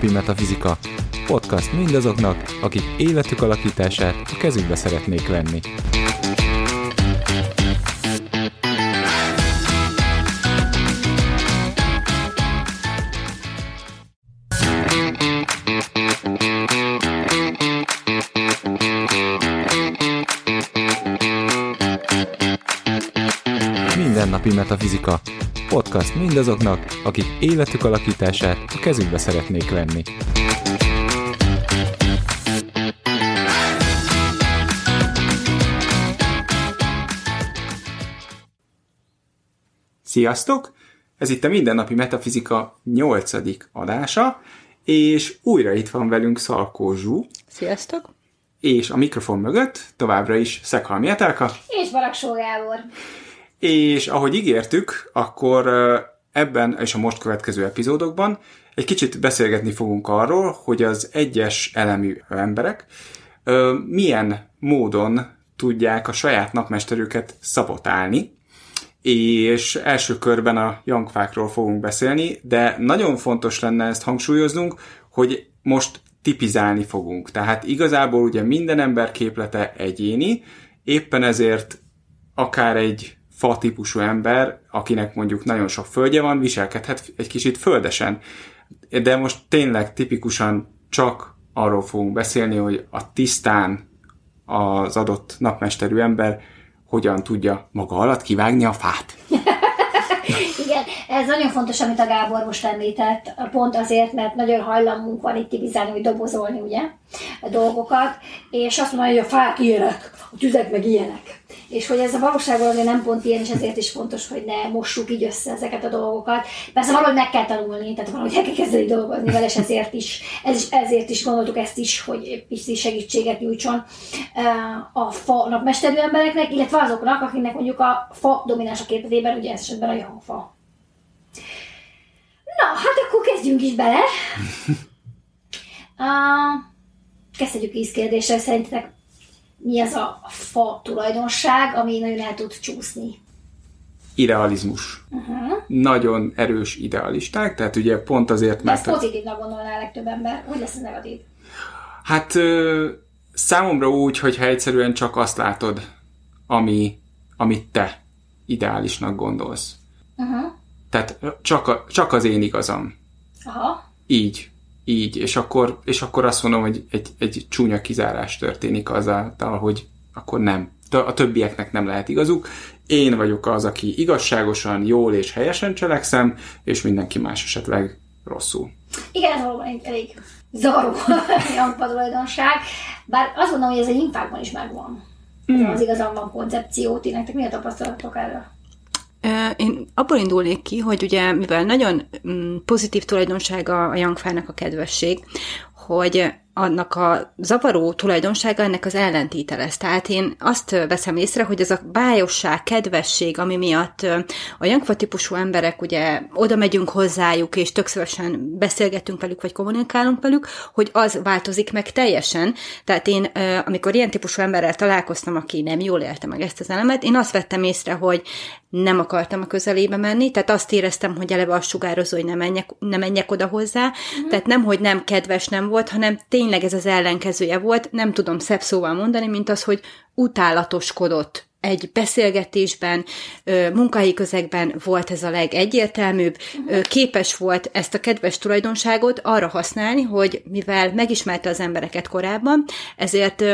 Mindennapi Metafizika. Podcast mindazoknak, akik életük alakítását a kezükbe szeretnék venni. Mindennapi Metafizika. Podcast mindazoknak, akik életük alakítását a kezükbe szeretnék venni. Sziasztok! Ez itt a Mindennapi Metafizika 8. adása, és újra itt van velünk Szalkó Zsú, Sziasztok! és a mikrofon mögött továbbra is Szekhalmi Etelka, És Baraksó Gábor. És ahogy ígértük, akkor ebben és a most következő epizódokban egy kicsit beszélgetni fogunk arról, hogy az egyes elemű emberek milyen módon tudják a saját napmesterüket szabotálni, és első körben a jankfákról fogunk beszélni, de nagyon fontos lenne ezt hangsúlyoznunk, hogy most tipizálni fogunk. Tehát igazából ugye minden ember képlete egyéni, éppen ezért akár egy fa típusú ember, akinek mondjuk nagyon sok földje van, viselkedhet egy kicsit földesen. De most tényleg tipikusan csak arról fogunk beszélni, hogy a tisztán az adott napmesterű ember hogyan tudja maga alatt kivágni a fát. Igen, ez nagyon fontos, amit a Gábor most említett, pont azért, mert nagyon hajlamunk van itt tipizálni, hogy dobozolni, ugye, a dolgokat, és azt mondja, hogy a fák ilyenek, a tüzek meg ilyenek. És hogy ez a valóságban azért nem pont ilyen, és ezért is fontos, hogy ne mossuk így össze ezeket a dolgokat. Persze valahogy meg kell tanulni, tehát valahogy el kell kezdeni dolgozni vele, és ezért is, ez is, ezért is gondoltuk ezt is, hogy pici segítséget nyújtson eh, a fa napmesterű embereknek, illetve azoknak, akiknek mondjuk a fa domináns a képletében, ugye ez esetben a jangfa. Na, hát akkor kezdjünk is bele. Uh, kezdjük is kérdéssel, szerintetek mi az a fa tulajdonság, ami nagyon el tud csúszni? Idealizmus. Uh-huh. Nagyon erős idealisták, tehát ugye pont azért, De ezt mert... pozitívnak gondolná a legtöbb ember. Úgy lesz ez negatív. Hát ö, számomra úgy, hogyha egyszerűen csak azt látod, ami, amit te ideálisnak gondolsz. Uh-huh. Tehát csak, a, csak az én igazam. Aha. Így. Így. És akkor, és akkor azt mondom, hogy egy, egy csúnya kizárás történik azáltal, hogy akkor nem. A többieknek nem lehet igazuk. Én vagyok az, aki igazságosan, jól és helyesen cselekszem, és mindenki más esetleg rosszul. Igen, ez valóban egy elég zavaró tulajdonság. Bár azt gondolom, hogy ez egy infákban is megvan. Mm. Az igazán van koncepció. Ti nektek mi a tapasztalatok erről? Én abból indulnék ki, hogy ugye, mivel nagyon mm, pozitív tulajdonsága a jangfának a kedvesség, hogy annak a zavaró tulajdonsága ennek az ellentéte lesz. Tehát én azt veszem észre, hogy ez a bájosság, kedvesség, ami miatt a jangfa típusú emberek, ugye oda megyünk hozzájuk, és tök szívesen beszélgetünk velük, vagy kommunikálunk velük, hogy az változik meg teljesen. Tehát én, amikor ilyen típusú emberrel találkoztam, aki nem jól élte meg ezt az elemet, én azt vettem észre, hogy nem akartam a közelébe menni, tehát azt éreztem, hogy eleve azt sugározó, hogy ne menjek, ne menjek oda hozzá, mm. tehát nem, hogy nem kedves nem volt, hanem tényleg ez az ellenkezője volt, nem tudom szebb szóval mondani, mint az, hogy utálatoskodott egy beszélgetésben, munkahelyi közegben volt ez a legegyértelműbb, képes volt ezt a kedves tulajdonságot arra használni, hogy mivel megismerte az embereket korábban, ezért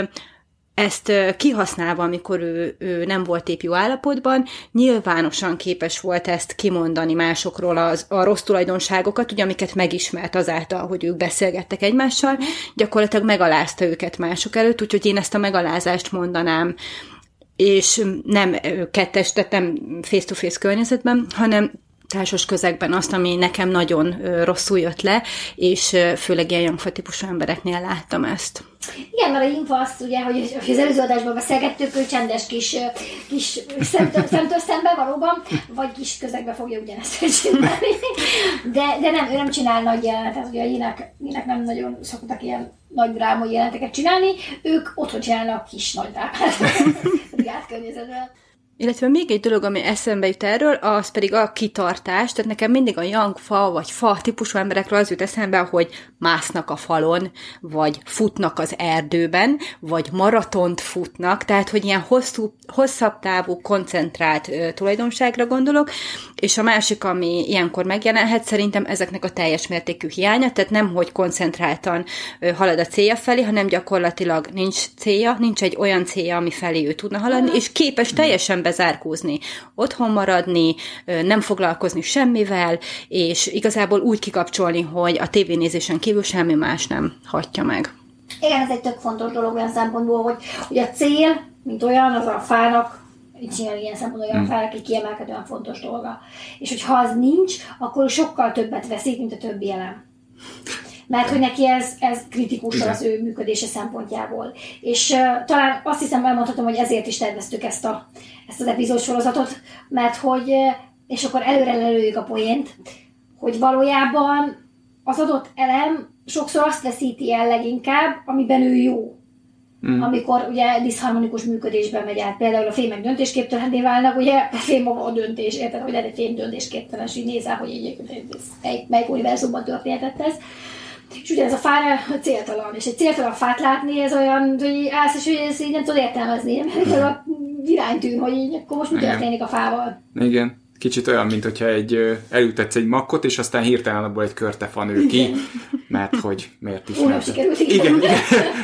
ezt kihasználva, amikor ő, ő nem volt épp jó állapotban, nyilvánosan képes volt ezt kimondani másokról az, a rossz tulajdonságokat, ugye, amiket megismert azáltal, hogy ők beszélgettek egymással, gyakorlatilag megalázta őket mások előtt, úgyhogy én ezt a megalázást mondanám, és nem kettes, tehát nem face-to-face környezetben, hanem társas közegben azt, ami nekem nagyon rosszul jött le, és főleg ilyen jangfa típusú embereknél láttam ezt. Igen, mert a info azt ugye, hogy hogy az előző adásban beszélgettük, ő csendes kis, kis szemtől, szemtől szembe valóban, vagy kis közegbe fogja ugyanezt csinálni. De, de nem, ő nem csinál nagy jelenetet, ugye a Jinek, Jinek nem nagyon szoktak ilyen nagy drámai jeleneteket csinálni, ők otthon csinálnak kis nagy drámát. Privát környezetben. Illetve még egy dolog, ami eszembe jut erről, az pedig a kitartás. Tehát nekem mindig a young fa vagy fa típusú emberekről az jut eszembe, hogy másznak a falon, vagy futnak az erdőben, vagy maratont futnak, tehát hogy ilyen hosszú, hosszabb távú, koncentrált ö, tulajdonságra gondolok, és a másik, ami ilyenkor megjelenhet, szerintem ezeknek a teljes mértékű hiánya, tehát nem, hogy koncentráltan halad a célja felé, hanem gyakorlatilag nincs célja, nincs egy olyan célja, ami felé ő tudna haladni, és képes teljesen bezárkózni, otthon maradni, nem foglalkozni semmivel, és igazából úgy kikapcsolni, hogy a tévénézésen kívül semmi más nem hatja meg. Igen, ez egy tök fontos dolog olyan szempontból, hogy, hogy a cél, mint olyan, az a fának, így ilyen, szempontból olyan fának egy kiemelkedően fontos dolga. És hogyha az nincs, akkor sokkal többet veszik, mint a többi elem. Mert hogy neki ez, ez kritikus Igen. az ő működése szempontjából. És uh, talán azt hiszem elmondhatom, hogy ezért is terveztük ezt, a, ezt az epizódsorozatot, mert hogy, és akkor előre lelőjük a poént, hogy valójában az adott elem sokszor azt veszíti el leginkább, amiben ő jó. Mm. Amikor ugye diszharmonikus működésben megy át. Például a fémek döntésképtelenné válnak, ugye a fém a döntés, érted, hogy egy fém döntésképtelen, és így nézel, hogy ez, melyik, melyik univerzumban történhetett ez. És ugye ez a fára céltalan, és egy céltalan fát látni, ez olyan, hogy állsz, és hogy ezt így nem tudod értelmezni, mert ez a iránytűn, hogy így, akkor most mi történik a fával. Igen. Kicsit olyan, mint hogyha egy, ö, elültetsz egy makkot, és aztán hirtelen abból egy körtefa nő ki, mert hogy miért is. Nem sikerült, igen. igen, igen.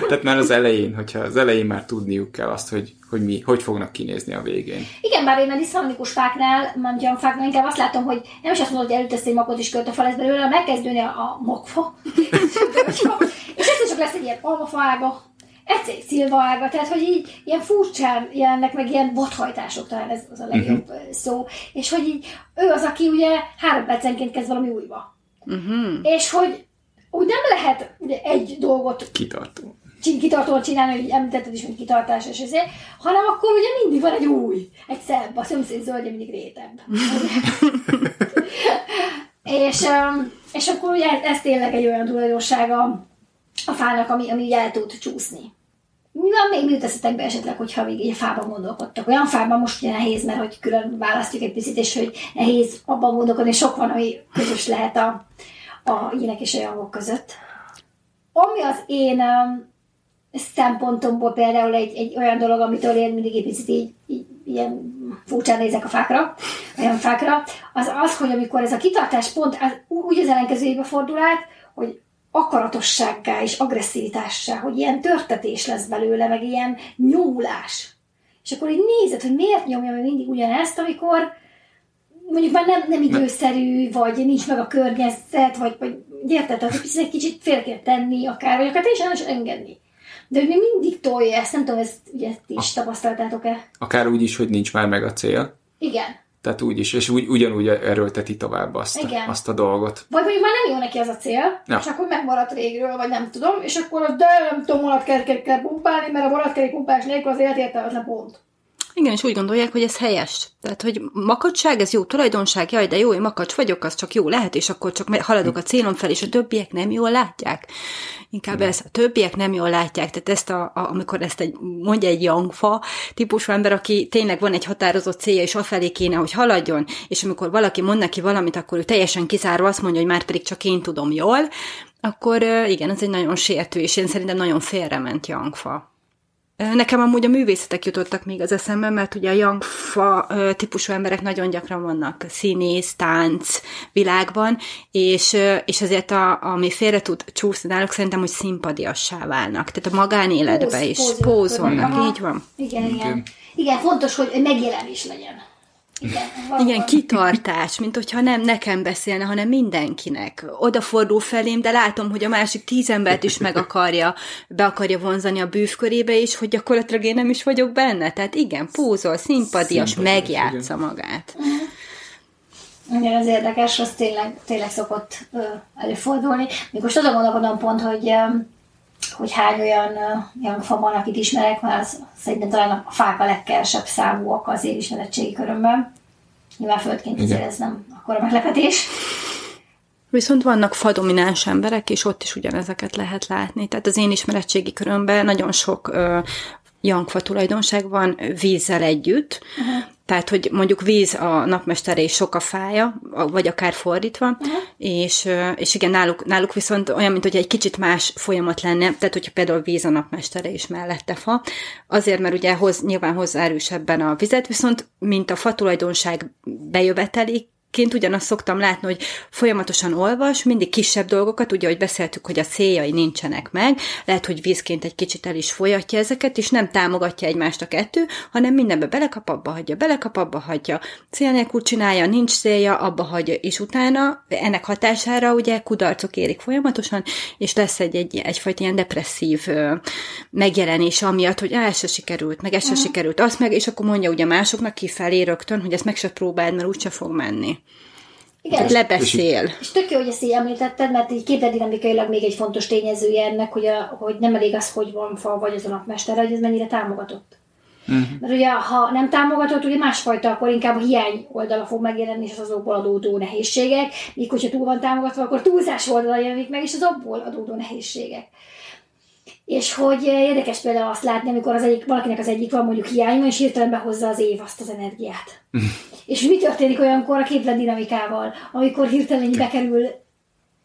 Tehát már az elején, hogyha az elején már tudniuk kell azt, hogy, hogy mi, hogy fognak kinézni a végén. Igen, bár én a diszharmonikus fáknál, nem tudom, fáknál inkább azt látom, hogy nem is azt mondod, hogy elütesz egy makot és kört a fal lesz belőle, hanem elkezdődni a, a makfa. és egyszer csak lesz egy ilyen almafa ága, egy szilva ága, tehát hogy így ilyen furcsán jelennek meg ilyen vadhajtások, talán ez az a legjobb uh-huh. szó. És hogy így ő az, aki ugye három percenként kezd valami újba. Uh-huh. És hogy úgy nem lehet ugye, egy dolgot Kitartó. kitartóan csinálni, hogy említetted is, mint kitartás és ezért, hanem akkor ugye mindig van egy új, egy szebb, a szomszéd zöldje mindig rétebb. és, és akkor ugye ez tényleg egy olyan tulajdonsága a fának, ami, ami el tud csúszni. Mi van még, mi jut eszetekbe esetleg, hogyha még így a fában gondolkodtak? Olyan fában most ugye nehéz, mert hogy külön választjuk egy picit, és hogy nehéz abban gondolkodni, sok van, ami közös lehet a, a ilyenek és a jangok között. Ami az én um, szempontomból például egy, egy olyan dolog, amitől én mindig egy picit így, így ilyen furcsán nézek a fákra, olyan fákra, az az, hogy amikor ez a kitartás pont az, úgy az ellenkezőjébe fordul át, hogy akaratossággá és agresszivitássá, hogy ilyen törtetés lesz belőle, meg ilyen nyomulás. És akkor így nézed, hogy miért nyomja meg mindig ugyanezt, amikor mondjuk már nem, nem időszerű, vagy nincs meg a környezet, vagy, vagy érted, tehát egy kicsit félre kell tenni, akár, vagy akár teljesen el is engedni. De hogy még mindig tolja ezt, nem tudom, ezt ugye ti is tapasztaltátok-e? Akár úgy is, hogy nincs már meg a cél. Igen. Tehát úgy is, és úgy, ugyanúgy erőlteti tovább azt, Igen. azt a dolgot. Vagy mondjuk már nem jó neki az a cél, Ja. és akkor megmaradt régről, vagy nem tudom, és akkor az, de nem tudom, vonatkert kell pumpálni, mert a vonatkeri pumpálás nélkül az élet értelmetlen pont. Igen, és úgy gondolják, hogy ez helyes. Tehát, hogy makacság, ez jó tulajdonság, jaj, de jó, én makacs vagyok, az csak jó lehet, és akkor csak haladok a célom fel, és a többiek nem jól látják. Inkább ez, a többiek nem jól látják. Tehát ezt, a, a, amikor ezt egy, mondja egy jangfa típusú ember, aki tényleg van egy határozott célja, és afelé kéne, hogy haladjon, és amikor valaki mond neki valamit, akkor ő teljesen kizárva azt mondja, hogy már pedig csak én tudom jól, akkor igen, ez egy nagyon sértő, és én szerintem nagyon félrement jangfa. Nekem amúgy a művészetek jutottak még az eszembe, mert ugye a Youngfa típusú emberek nagyon gyakran vannak színész, tánc világban, és, és ezért a, ami félre tud csúszni náluk, szerintem, hogy szimpadiassá válnak. Tehát a magánéletbe Póz- is pózolnak. így van. Igen, igen. Igen. Igen, fontos, hogy megjelenés legyen. Igen, kitartás, mint hogyha nem nekem beszélne, hanem mindenkinek. Odafordul felém, de látom, hogy a másik tíz embert is meg akarja, be akarja vonzani a bűvkörébe, és hogy gyakorlatilag én nem is vagyok benne. Tehát igen, pózol, szimpadias, Szimpadias, megjátsza magát. Igen, ez érdekes, az tényleg, tényleg szokott előfordulni. Még most azon gondolkodom pont, hogy, hogy hány olyan ö, youngfa van, akit ismerek, mert az, szerintem talán a fák a legkevesebb számúak az én ismeretségi körömben. Nyilván földként azért ez nem akkora meglepetés. Viszont vannak fadomináns emberek, és ott is ugyanezeket lehet látni. Tehát az én ismeretségi körömben nagyon sok ö, jankfa tulajdonság van vízzel együtt. Uh-huh. Tehát, hogy mondjuk víz a napmestere és sok a fája, vagy akár fordítva, uh-huh. és, és igen, náluk, náluk viszont olyan, mint hogy egy kicsit más folyamat lenne, tehát hogyha például víz a napmestere és mellette fa, azért, mert ugye hoz, nyilván hozzá erősebben a vizet, viszont mint a fa tulajdonság bejövetelik, ként ugyanazt szoktam látni, hogy folyamatosan olvas, mindig kisebb dolgokat, ugye, hogy beszéltük, hogy a céljai nincsenek meg, lehet, hogy vízként egy kicsit el is folyatja ezeket, és nem támogatja egymást a kettő, hanem mindenbe belekap, abba hagyja, belekap, abba hagyja, cél nélkül csinálja, nincs célja, abba hagyja, és utána ennek hatására ugye kudarcok érik folyamatosan, és lesz egy, egy egyfajta ilyen depresszív ö, megjelenés amiatt, hogy ez se sikerült, meg ez se sikerült, azt meg, és akkor mondja ugye másoknak kifelé rögtön, hogy ezt meg se próbáld, mert úgyse fog menni. Igen, és, lebeszél. És, és tök jó, hogy ezt így említetted, mert így képletdinamikailag még egy fontos tényezője ennek, hogy, a, hogy nem elég az, hogy van fa, vagy az a napmester, hogy ez mennyire támogatott. Uh-huh. Mert ugye, ha nem támogatott, ugye másfajta, akkor inkább a hiány oldala fog megjelenni, és az azokból adódó nehézségek, míg hogyha túl van támogatva, akkor túlzás oldala jelenik meg, és az abból adódó nehézségek. És hogy érdekes például azt látni, amikor az egyik, valakinek az egyik van mondjuk hiány, és hirtelen behozza az év azt az energiát. és mi történik olyankor a képlet dinamikával, amikor hirtelen bekerül,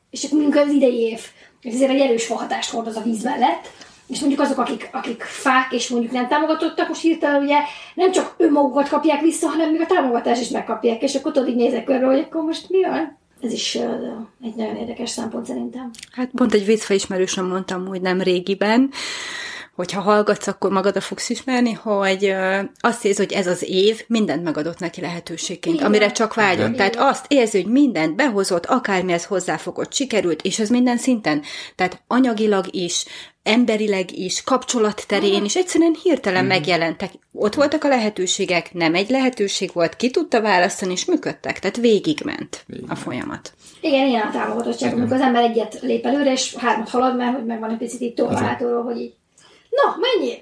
és akkor mondjuk az idei év, és ezért egy erős hatást hordoz a víz mellett, és mondjuk azok, akik, akik fák, és mondjuk nem támogatottak, most hirtelen ugye nem csak önmagukat kapják vissza, hanem még a támogatást is megkapják, és akkor tudod így nézek körül, hogy akkor most mi van? Ez is egy nagyon érdekes szempont szerintem. Hát pont egy vízfaismerősöm mondtam, hogy nem régiben, hogyha hallgatsz, akkor magadra fogsz ismerni, hogy azt érzi, hogy ez az év mindent megadott neki lehetőségként, Igen. amire csak vágyott. Igen. Tehát azt érzi, hogy mindent behozott, akármihez hozzáfogott, sikerült, és ez minden szinten. Tehát anyagilag is, emberileg is, kapcsolat terén is egyszerűen hirtelen mm. megjelentek. Ott voltak a lehetőségek, nem egy lehetőség volt, ki tudta választani, és működtek. Tehát végigment Végig. a folyamat. Igen, ilyen a támogatottság, amikor az ember egyet lép előre, és hármat halad, mert hogy megvan egy picit itt tolváltóról, hogy így Na, mennyi?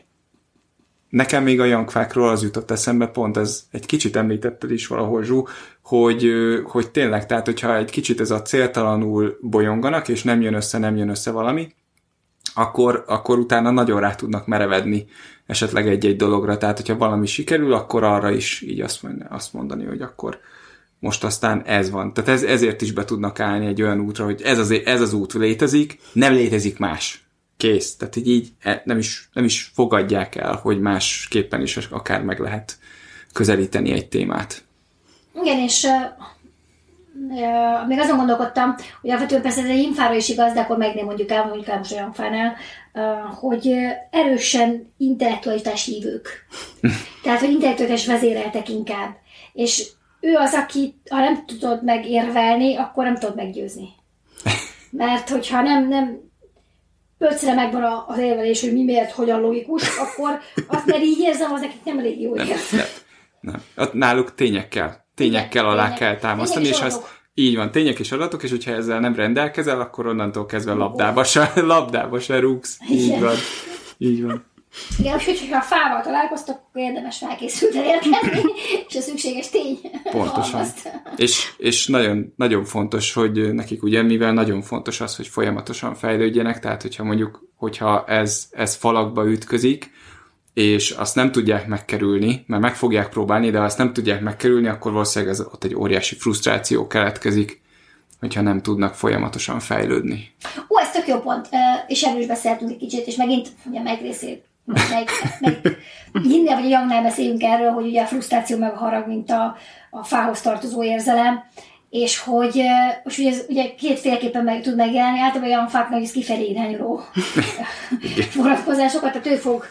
Nekem még a jankfákról az jutott eszembe, pont ez egy kicsit említetted is valahol, Zsú, hogy, hogy tényleg, tehát hogyha egy kicsit ez a céltalanul bolyonganak, és nem jön össze, nem jön össze valami, akkor, akkor utána nagyon rá tudnak merevedni esetleg egy-egy dologra. Tehát, hogyha valami sikerül, akkor arra is így azt, mondani, azt mondani, hogy akkor most aztán ez van. Tehát ez, ezért is be tudnak állni egy olyan útra, hogy ez az, ez az út létezik, nem létezik más kész. Tehát így, így e, nem, is, nem is fogadják el, hogy másképpen is akár meg lehet közelíteni egy témát. Igen, és uh, uh, még azon gondolkodtam, hogy alapvetően persze ez egy infára is igaz, de akkor meg nem mondjuk el, mondjuk el most olyan fánál, uh, hogy erősen intellektualitás hívők. Tehát, hogy intellektualitás vezéreltek inkább. És ő az, aki, ha nem tudod megérvelni, akkor nem tudod meggyőzni. Mert hogyha nem, nem ötszere megvan az érvelés, hogy mi miért, hogyan logikus, akkor azt mert így érzem, az nekik nem elég jó nem, nem, nem. Ott náluk tényekkel, tényekkel alá tények. kell támasztani, és, és azt így van, tények és adatok, és hogyha ezzel nem rendelkezel, akkor onnantól kezdve labdába se, labdába se rúgsz. Így van. Így van. Igen, úgyhogy, hogyha a fával találkoztak, akkor érdemes felkészülten érkezni, és a szükséges tény. Pontosan. és, és nagyon, nagyon fontos, hogy nekik ugye, mivel nagyon fontos az, hogy folyamatosan fejlődjenek, tehát hogyha mondjuk, hogyha ez, ez falakba ütközik, és azt nem tudják megkerülni, mert meg fogják próbálni, de azt nem tudják megkerülni, akkor valószínűleg ez, ott egy óriási frusztráció keletkezik, hogyha nem tudnak folyamatosan fejlődni. Ó, ez tök jó pont, és erről is beszéltünk egy kicsit, és megint ugye megrészét meg, meg hinnél vagy a Youngnál beszéljünk erről, hogy ugye a frusztráció meg a harag, mint a, a fához tartozó érzelem, és hogy, és ugye, ez ugye kétféleképpen meg tud megjelenni, általában olyan fáknak is kifelé irányuló vonatkozásokat, tehát ő fog,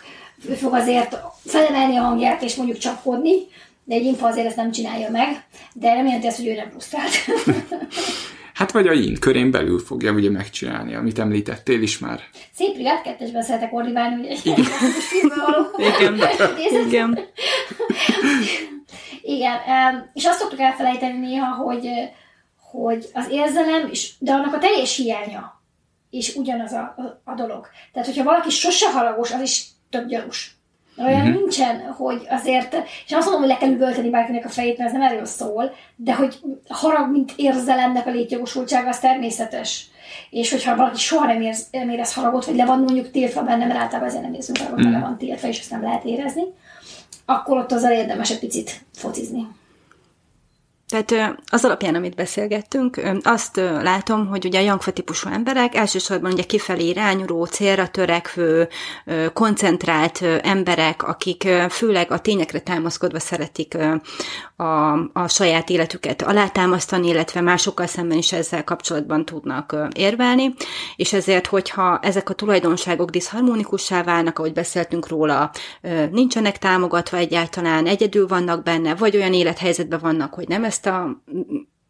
ő fog azért felemelni a hangját és mondjuk csapkodni, de egy infa azért ezt nem csinálja meg, de jelenti azt, hogy ő nem frusztrált. Hát vagy a yin körén belül fogja ugye megcsinálni, amit említettél is már. Szép Brigád kettesben szeretek ordibálni, ugye? Igen. Igen. Igen. Igen. És azt szoktuk elfelejteni néha, hogy, hogy az érzelem, és, de annak a teljes hiánya is ugyanaz a, a, a dolog. Tehát, hogyha valaki sose haragos, az is több gyanús. Olyan uh-huh. nincsen, hogy azért, és azt mondom, hogy le kell üvölteni bárkinek a fejét, mert ez nem erről szól, de hogy harag, mint érzelemnek a létjogosultsága, az természetes. És hogyha valaki soha nem, érz, nem érez haragot, vagy le van mondjuk tiltva benne, mert általában ezért nem érzünk haragot, uh-huh. le van tiltva, és ezt nem lehet érezni, akkor ott azzal érdemes egy picit focizni. Tehát az alapján, amit beszélgettünk, azt látom, hogy ugye a Jangfa típusú emberek elsősorban ugye kifelé irányuló, célra törekvő, koncentrált emberek, akik főleg a tényekre támaszkodva szeretik a, a saját életüket alátámasztani, illetve másokkal szemben is ezzel kapcsolatban tudnak érvelni, és ezért, hogyha ezek a tulajdonságok diszharmonikussá válnak, ahogy beszéltünk róla, nincsenek támogatva egyáltalán, egyedül vannak benne, vagy olyan élethelyzetben vannak, hogy nem ezt a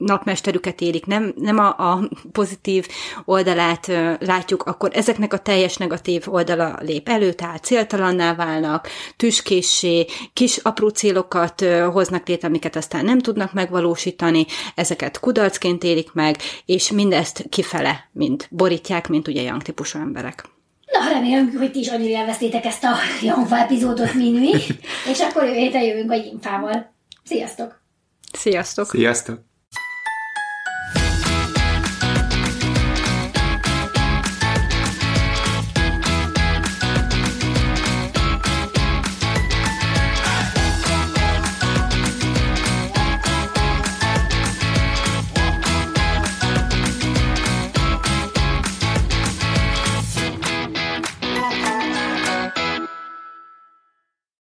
napmesterüket élik, nem, nem a, a pozitív oldalát ö, látjuk, akkor ezeknek a teljes negatív oldala lép elő, tehát céltalanná válnak, tüskéssé, kis apró célokat ö, hoznak létre, amiket aztán nem tudnak megvalósítani, ezeket kudarcként élik meg, és mindezt kifele, mint borítják, mint ugye Young típusú emberek. Na, remélem, hogy ti is annyira élveztétek ezt a Janfa epizódot, mint mi, és akkor jövő héten jövünk a Jimfával. Sziasztok! Sziasztok! Sziasztok!